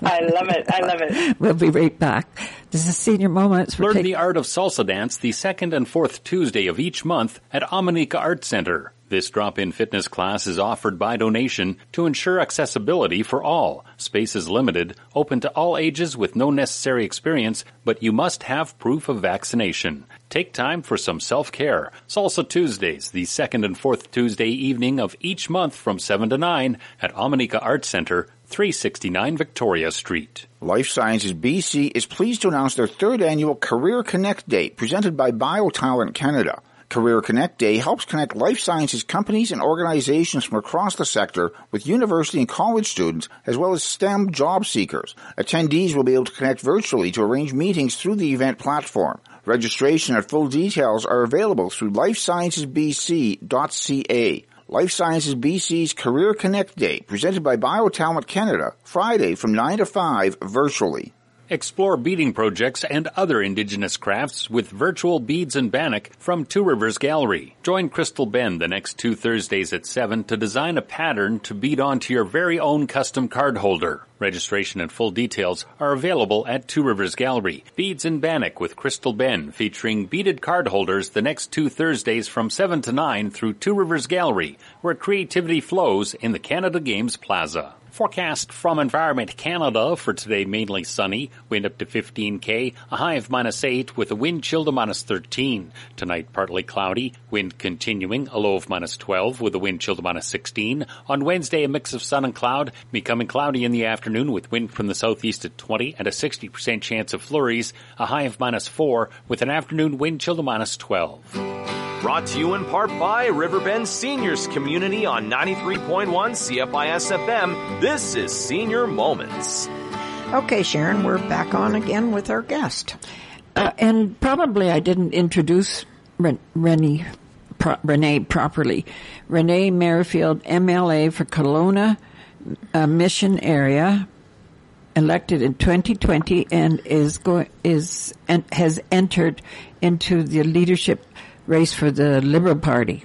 i love it i love it we'll be right back. This is Senior Moments. We're Learn taking- the art of salsa dance the second and fourth Tuesday of each month at Omineca Art Center. This drop-in fitness class is offered by donation to ensure accessibility for all. Space is limited, open to all ages with no necessary experience, but you must have proof of vaccination. Take time for some self-care. Salsa Tuesdays, the second and fourth Tuesday evening of each month from 7 to 9 at Omineca Arts Center, 369 Victoria Street. Life Sciences BC is pleased to announce their third annual Career Connect Day presented by BioTalent Canada. Career Connect Day helps connect life sciences companies and organizations from across the sector with university and college students as well as STEM job seekers. Attendees will be able to connect virtually to arrange meetings through the event platform. Registration and full details are available through lifesciencesbc.ca. Life Sciences BC's Career Connect Day, presented by BioTalent Canada, Friday from 9 to 5 virtually. Explore beading projects and other indigenous crafts with virtual beads and bannock from Two Rivers Gallery. Join Crystal Ben the next two Thursdays at 7 to design a pattern to bead onto your very own custom card holder. Registration and full details are available at Two Rivers Gallery. Beads and Bannock with Crystal Ben featuring beaded card holders the next two Thursdays from 7 to 9 through Two Rivers Gallery, where creativity flows in the Canada Games Plaza. Forecast from Environment Canada for today mainly sunny, wind up to 15k, a high of minus 8 with a wind chill to minus 13. Tonight partly cloudy, wind continuing, a low of minus 12 with a wind chill to minus 16. On Wednesday a mix of sun and cloud, becoming cloudy in the afternoon with wind from the southeast at 20 and a 60% chance of flurries, a high of minus 4 with an afternoon wind chill to minus 12. Brought to you in part by Riverbend Seniors Community on 93.1 CFIS FM. This is Senior Moments. Okay, Sharon, we're back on again with our guest. Uh, and probably I didn't introduce Ren- Renee, pro- Renee properly. Renee Merrifield, MLA for Kelowna uh, Mission Area, elected in 2020 and is going is and has entered into the leadership race for the Liberal Party.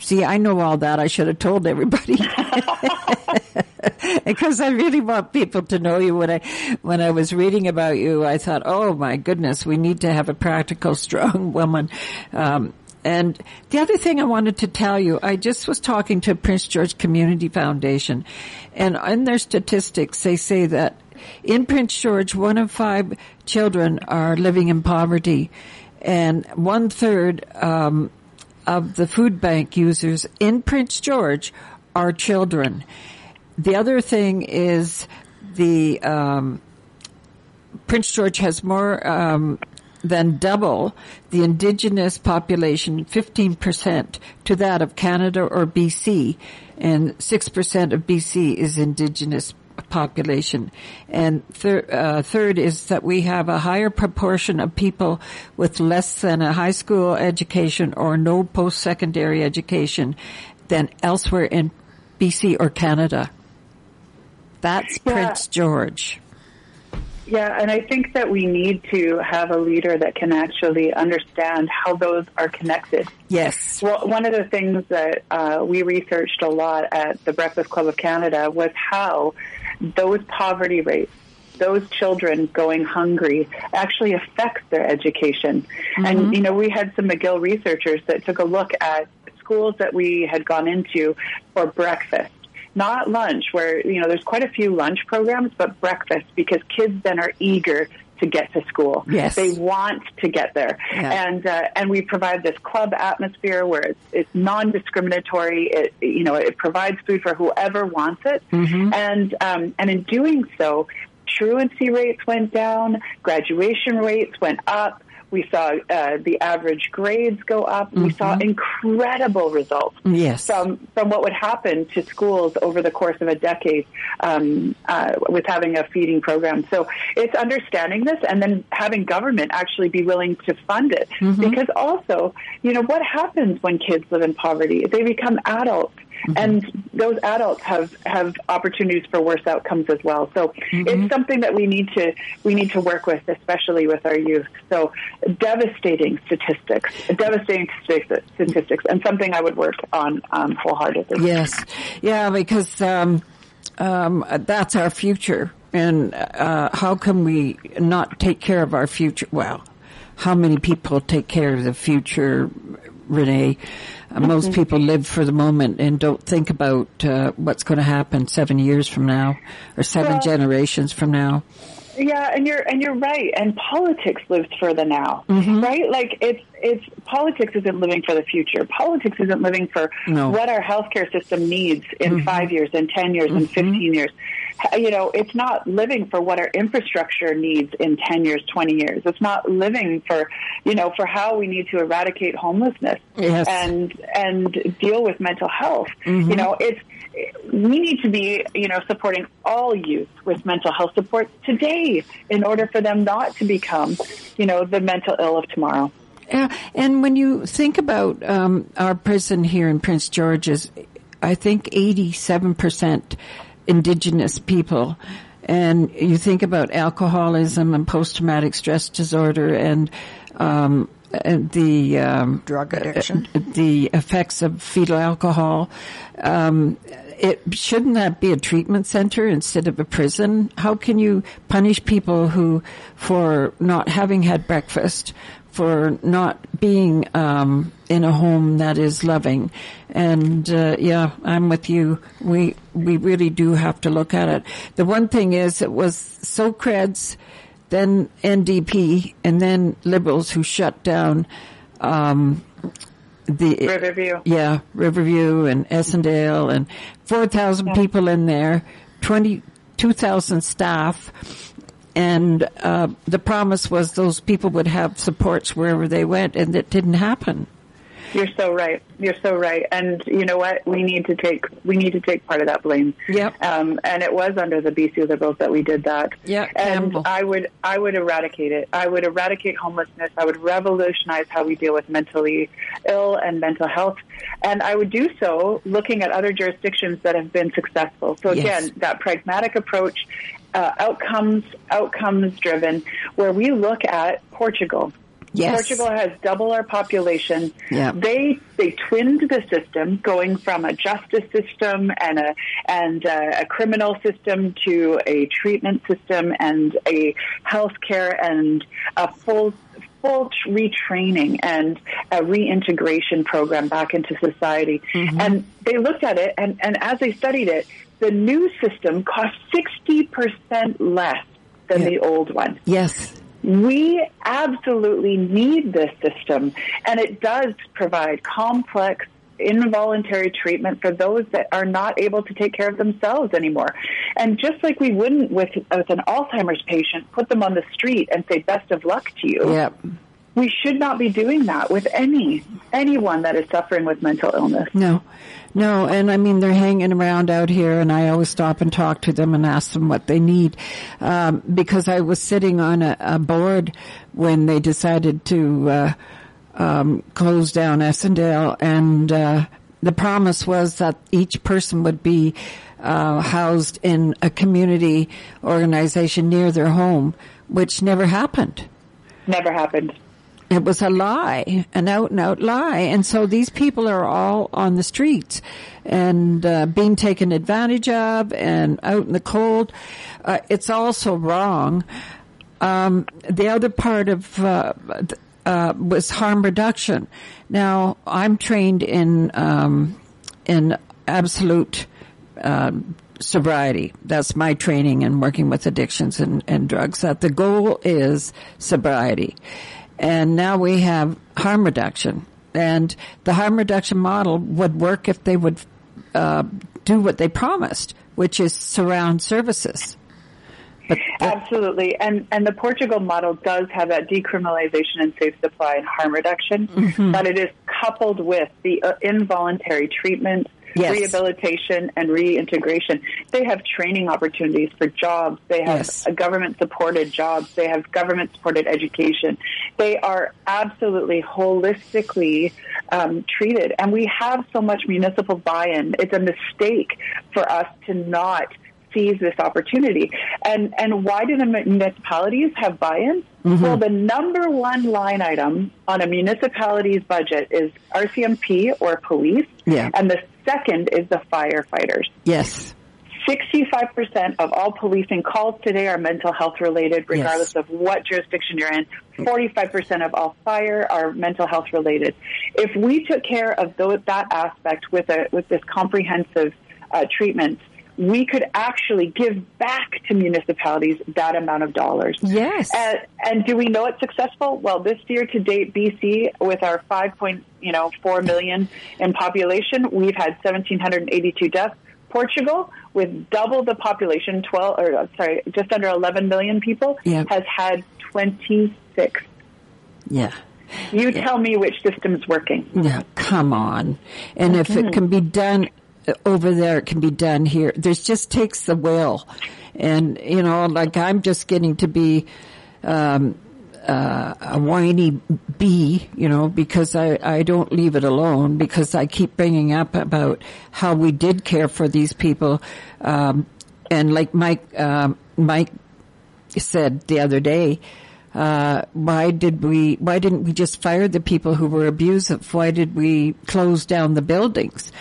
See, I know all that. I should have told everybody. because I really want people to know you. When I, when I was reading about you, I thought, oh my goodness, we need to have a practical, strong woman. Um, and the other thing I wanted to tell you, I just was talking to Prince George Community Foundation, and in their statistics, they say that in Prince George, one of five children are living in poverty, and one third um, of the food bank users in Prince George are children. The other thing is the um, Prince George has more um, than double the indigenous population, 15% to that of Canada or BC, and 6% of BC is indigenous population. And thir- uh, third is that we have a higher proportion of people with less than a high school education or no post-secondary education than elsewhere in BC or Canada. That's Yeah. Prince George. Yeah, and I think that we need to have a leader that can actually understand how those are connected. Yes. Well, one of the things that uh, we researched a lot at the Breakfast Club of Canada was how those poverty rates, those children going hungry, actually affects their education. And, you know, we had some McGill researchers that took a look at schools that we had gone into for breakfast not lunch where you know there's quite a few lunch programs but breakfast because kids then are eager to get to school. Yes. they want to get there. Yeah. and uh, and we provide this club atmosphere where it's, it's non-discriminatory. It you know it provides food for whoever wants it. And um, and in doing so truancy rates went down graduation rates went up we saw uh, the average grades go up. We saw incredible results Yes. from from what would happen to schools over the course of a decade um, uh, with having a feeding program. So it's understanding this and then having government actually be willing to fund it. Because also, you know, what happens when kids live in poverty? They become adults. And those adults have, have opportunities for worse outcomes as well. So it's something that we need to we need to work with, especially with our youth. So devastating statistics, devastating statistics, statistics, and something I would work on um, wholeheartedly. Yes. Yeah, because um, um, that's our future. And uh, how can we not take care of our future? Well, how many people take care of the future Renee. Uh, most people live for the moment and don't think about uh, what's going to happen seven years from now or seven Well- generations from now. Yeah, and you're and you're right. And politics lives for the now, Mm-hmm. right? Like it's it's politics isn't living for the future. Politics isn't living for No. what our healthcare system needs in Mhm. five years, in ten years, in Mhm. fifteen years. You know, it's not living for what our infrastructure needs in ten years, twenty years. It's not living for you know for how we need to eradicate homelessness Yes. and and deal with mental health. Mhm. You know, it's we need to be, you know, supporting all youth with mental health support today in order for them not to become, you know, the mental ill of tomorrow. Yeah, and when you think about um, our prison here in Prince George's, I think eighty-seven percent indigenous people, and you think about alcoholism and post-traumatic stress disorder and. Um, and the um, drug addiction, the effects of fetal alcohol. Um, it shouldn't that be a treatment center instead of a prison? How can you punish people who for not having had breakfast, for not being um, in a home that is loving? And uh, yeah, I'm with you. We we really do have to look at it. The one thing is, it was Socreds then NDP, and then Liberals who shut down um, the Riverview. Yeah, Riverview and Essondale, and four thousand people in there, twenty two thousand staff, and uh, the promise was those people would have supports wherever they went, and that didn't happen. You're so right. You're so right. And you know what? We need to take we need to take part of that blame. Yep. Um, and it was under the BC Liberals that we did that. Yeah, And Campbell. I would I would eradicate it. I would eradicate homelessness. I would revolutionize how we deal with mentally ill and mental health. And I would do so looking at other jurisdictions that have been successful. So Yes. again, that pragmatic approach, uh, outcomes outcomes driven, where we look at Portugal. Yes. Portugal has double our population. Yeah. They they twinned the system, going from a justice system and a and a, a criminal system to a treatment system and a healthcare and a full full retraining and a reintegration program back into society. Mm-hmm. And they looked at it, and, and as they studied it, the new system cost sixty percent less than the old one. Yes. We absolutely need this system, and it does provide complex, involuntary treatment for those that are not able to take care of themselves anymore. And just like we wouldn't with, with an Alzheimer's patient, put them on the street and say, best of luck to you. Yep. We should not be doing that with any anyone that is suffering with mental illness. No, no, and I mean they're hanging around out here, and I always stop and talk to them and ask them what they need, um, because I was sitting on a, a board when they decided to uh, um, close down Essondale, and uh, the promise was that each person would be uh, housed in a community organization near their home, which never happened. Never happened. It was a lie, an out and out lie. And so these people are all on the streets and uh, being taken advantage of and out in the cold. Uh, it's also wrong. Um, the other part of uh, uh, was harm reduction. Now, I'm trained in um, in absolute uh, sobriety. That's my training in working with addictions and, and drugs. That the goal is sobriety. And now we have harm reduction. And the harm reduction model would work if they would uh, do what they promised, which is surround services. Absolutely, and and the Portugal model does have that decriminalization and safe supply and harm reduction, Mhm. but it is coupled with the uh, involuntary treatment, Yes. rehabilitation, and reintegration. They have training opportunities for jobs. They have Yes. government supported jobs. They have government supported education. They are absolutely holistically um, treated, and we have so much municipal buy-in. It's a mistake for us to not seize this opportunity. And and why do the municipalities have buy-in? Mhm. Well, the number one line item on a municipality's budget is RCMP or police, Yeah. and the second is the firefighters. Yes. 65% of all policing calls today are mental health related, regardless of what jurisdiction you're in. 45% of all fire are mental health related. If we took care of those, that aspect with a with this comprehensive uh, treatment, we could actually give back to municipalities that amount of dollars. Yes. And, and do we know it's successful? Well, this year to date, BC, with our 5 point, you know, 4 million in population, we've had 1,782 deaths. Portugal, with double the population, 12, or uh, sorry, just under 11 million people, Yeah. has had 26. Yeah. You tell me which system's working. Yeah, come on. And if it can be done uh, over there, it can be done here. There's just takes the will. And, you know, like I'm just getting to be, um, uh, a whiny bee, you know, because I, I don't leave it alone because I keep bringing up about how we did care for these people. Um, and like Mike, um, Mike said the other day, uh, why did we, why didn't we just fire the people who were abusive? Why did we close down the buildings?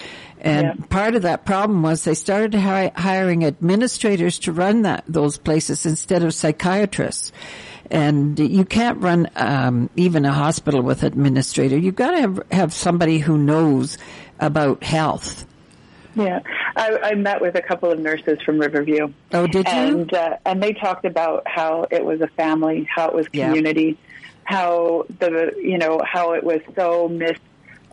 And part of that problem was they started hi- hiring administrators to run that, those places instead of psychiatrists. And you can't run, um, even a hospital with administrator. You've got to have, have somebody who knows about health. Yeah, I, I met with a couple of nurses from Riverview. Oh, did you? And uh, and they talked about how it was a family, how it was Yeah. community, how the you know how it was so mis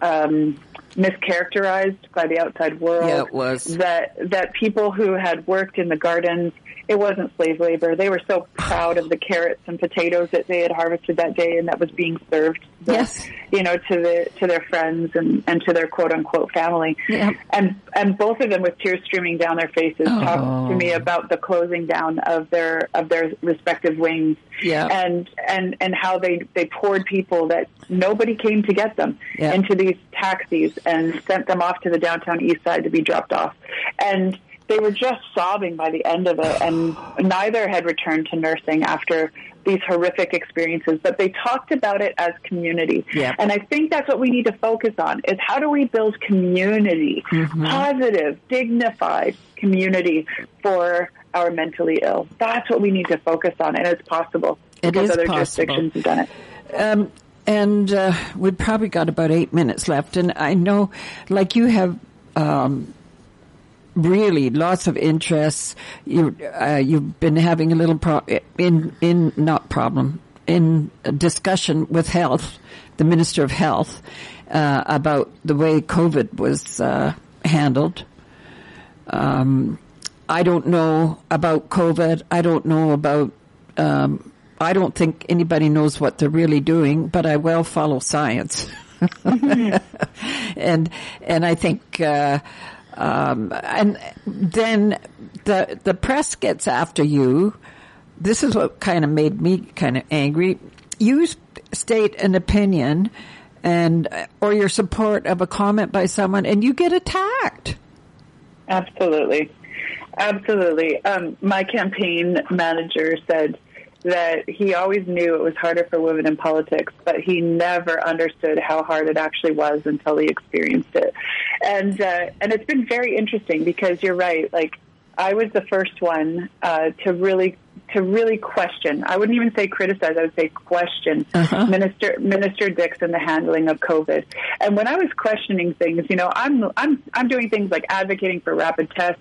um, mischaracterized by the outside world. Yeah, it was. that that people who had worked in the gardens. It wasn't slave labor. They were so proud of the carrots and potatoes that they had harvested that day and that was being served the- Yes. you know, to the to their friends and, and to their quote unquote family. Yeah. And and both of them with tears streaming down their faces Oh. talked to me about the closing down of their of their respective wings. Yeah. And and and how they they poured people that nobody came to get them Yeah. into these taxis and sent them off to the downtown east side to be dropped off. And they were just sobbing by the end of it and neither had returned to nursing after these horrific experiences, but they talked about it as community. Yeah. And I think that's what we need to focus on is how do we build community, Mm-hmm. positive, dignified community for our mentally ill. That's what we need to focus on and it's possible It because is other possible. jurisdictions have done it. Um, and uh, we've probably got about eight minutes left. And I know, like you have, um, really lots of interests. You uh, you've been having a little pro- in in not problem in a discussion with health, the minister of health, uh, about the way COVID was uh, handled. Um, I don't know about COVID. I don't know about. Um, I don't think anybody knows what they're really doing, but I well follow science. and and I think uh, um, and then the the press gets after you. This is what kind of made me kind of angry. You state an opinion and or your support of a comment by someone, and you get attacked. Absolutely. Absolutely. Um, my campaign manager said that he always knew it was harder for women in politics, but he never understood how hard it actually was until he experienced it. And uh, and it's been very interesting because you're right. Like I was the first one uh, to really to really question. I wouldn't even say criticize. I would say question Uh-huh. Minister Minister Dix and the handling of COVID. And when I was questioning things, you know, I'm I'm I'm doing things like advocating for rapid tests.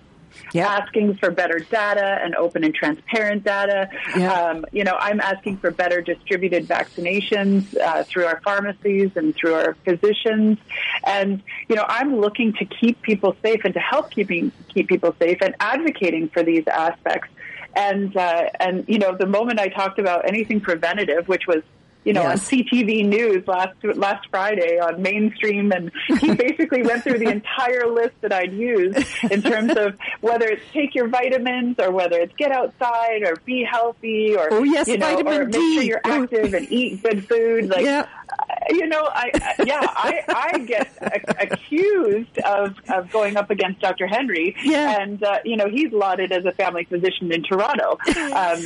Asking for better data and open and transparent data. Um, you know, I'm asking for better distributed vaccinations uh, through our pharmacies and through our physicians. And, you know, I'm looking to keep people safe and to help keeping, keep people safe and advocating for these aspects. And, uh, and, you know, the moment I talked about anything preventative, which was you know, Yes. on CTV News last last Friday on mainstream, and he basically went through the entire list that I'd used in terms of whether it's take your vitamins or whether it's get outside or be healthy or Oh, yes, you know, vitamin or make D. sure you're active and eat good food. Like, Yeah. Uh, you know, I I- yeah, I I get a- accused of of going up against Dr. Henry, Yeah. and uh, you know he's lauded as a family physician in Toronto. Um,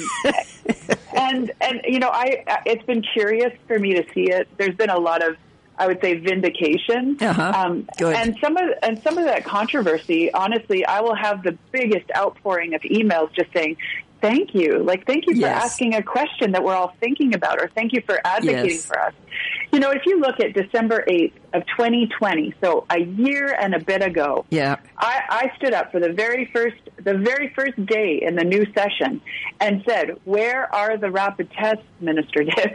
and and you know I it's been curious for me to see it there's been a lot of I would say vindication. Uh-huh. Um, And some of and some of that controversy, honestly, I will have the biggest outpouring of emails just saying. Thank you. Like, thank you for Yes. asking a question that we're all thinking about, or thank you for advocating Yes. for us. You know, if you look at December 8th of 2020, so a year and a bit ago, Yeah. I, I stood up for the very first the very first day in the new session and said, "Where are the rapid tests, Minister Dix?"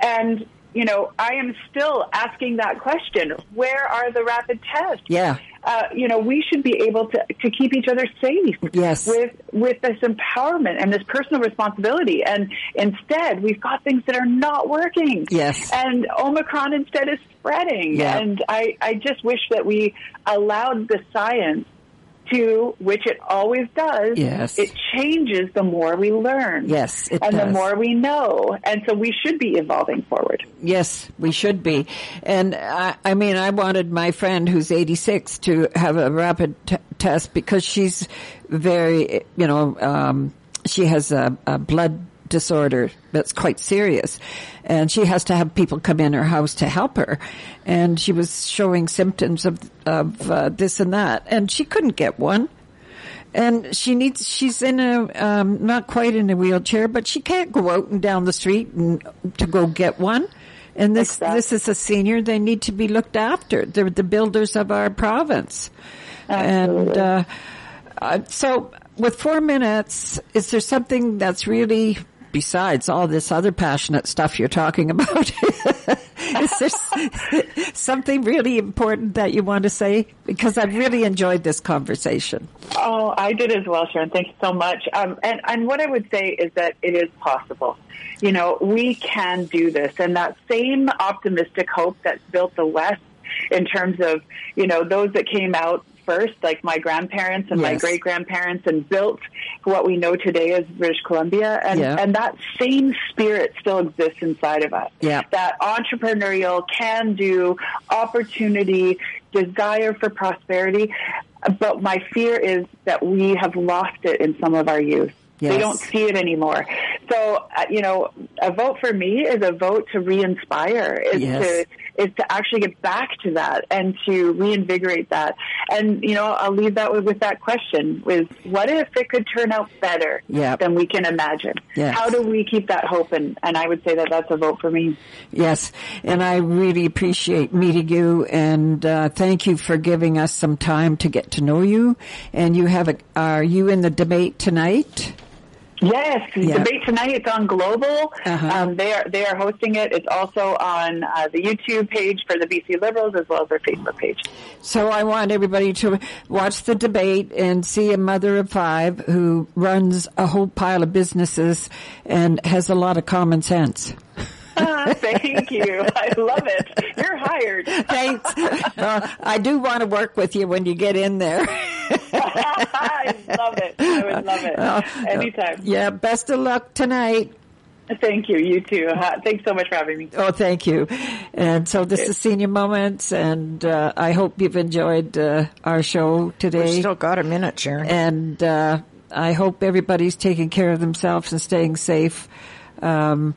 And you know, I am still asking that question: Where are the rapid tests? Yeah. Uh, you know, we should be able to, to keep each other safe Yes. with with this empowerment and this personal responsibility. And instead, we've got things that are not working. Yes. And Omicron instead is spreading. Yeah. And I, I just wish that we allowed the science to, which it always does. Yes. It changes the more we learn. Yes, and the more we know. And so we should be evolving forward. Yes, we should be. And I, I mean, I wanted my friend who's 86 to have a rapid t- test because she's very, you know, um, she has a, a blood disorder that's quite serious. And she has to have people come in her house to help her. And she was showing symptoms of of uh, this and that. And she couldn't get one. And she needs she's in a um, not quite in a wheelchair but she can't go out and down the street and to go get one. And this this is a senior they need to be looked after. They're the builders of our province. And uh, uh, so with four minutes is there something that's really besides all this other passionate stuff you're talking about is there something really important that you want to say because i've really enjoyed this conversation Oh, I did as well, Sharon. Thank you so much. Um, and, and what I would say is that it is possible. You know, we can do this. And that same optimistic hope that's built the West in terms of, you know, those that came out first, like my grandparents and my great grandparents, and built what we know today as British Columbia. And, Yeah. and that same spirit still exists inside of us. Yeah. That entrepreneurial, can do, opportunity, desire for prosperity. But my fear is that we have lost it in some of our youth. They don't see it anymore. So, uh, you know, a vote for me is a vote to re-inspire, is Yes. to is to actually get back to that and to reinvigorate that. And you know, I'll leave that with, with that question: is what if it could turn out better Yep. than we can imagine? Yes. How do we keep that hope? And and I would say that that's a vote for me. Yes, and I really appreciate meeting you, and uh, thank you for giving us some time to get to know you. And you have a, are you in the debate tonight? Yes, Yeah. debate tonight. It's on Global. Uh-huh. Um, they are they are hosting it. It's also on uh, the YouTube page for the BC Liberals as well as their Facebook page. So I want everybody to watch the debate and see a mother of five who runs a whole pile of businesses and has a lot of common sense. Thank you. I love it. You're hired. Thanks. Uh, I do want to work with you when you get in there. I love it. I would love it. Uh, Anytime. Yeah, best of luck tonight. Thank you. You too. Thanks so much for having me. Oh, thank you. And so this is Senior Moments, and uh, I hope you've enjoyed uh, our show today. We've still got a minute, Sharon. And uh, I hope everybody's taking care of themselves and staying safe. Um,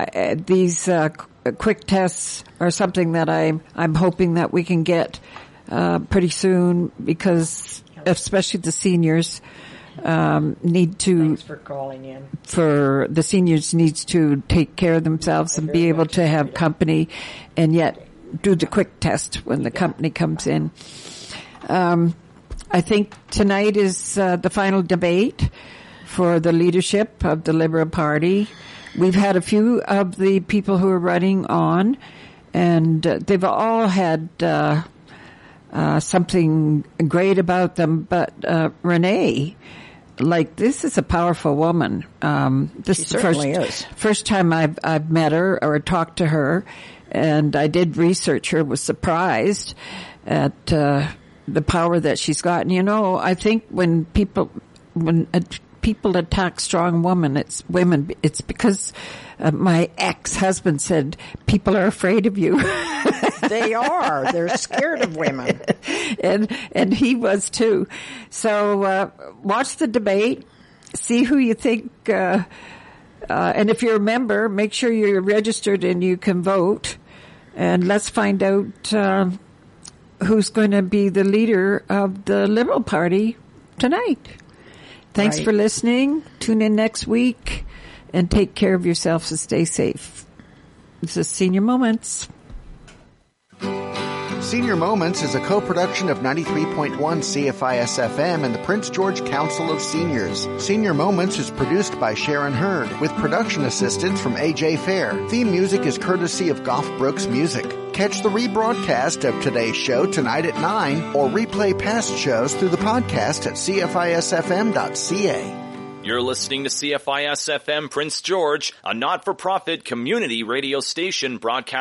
I, uh, these uh, quick tests are something that I'm I'm hoping that we can get uh, pretty soon because especially the seniors um, need to Thanks for calling in. for the seniors needs to take care of themselves and be able to have company and yet do the quick test when the company comes in. Um, I think tonight is uh, the final debate for the leadership of the Liberal Party. We've had a few of the people who are running on, and uh, they've all had uh, uh, something great about them. But uh, Renee, like this is a powerful woman. Um, this She is the first, certainly is. first time I've I've met her or talked to her, and I did research her. Was surprised at uh, the power that she's got. And you know, I think when people when uh, people attack strong women, it's women. It's because uh, my ex husband said people are afraid of you. They are. They're scared of women. and and he was too. So uh, watch the debate, see who you think, uh, uh, and if you're a member, make sure you're registered and you can vote. And let's find out uh, who's going to be the leader of the Liberal Party tonight. Thanks Right. for listening. Tune in next week and take care of yourselves and stay safe. This is Senior Moments. Senior Moments is a co-production of 93.1 CFIS FM and the Prince George Council of Seniors. Senior Moments is produced by Sharon Hurd with production assistance from AJ Fair. Theme music is courtesy of Goff Brooks Music. Catch the rebroadcast of today's show tonight at 9 or replay past shows through the podcast at cfisfm.ca. You're listening to CFIS FM Prince George, a not-for-profit community radio station broadcast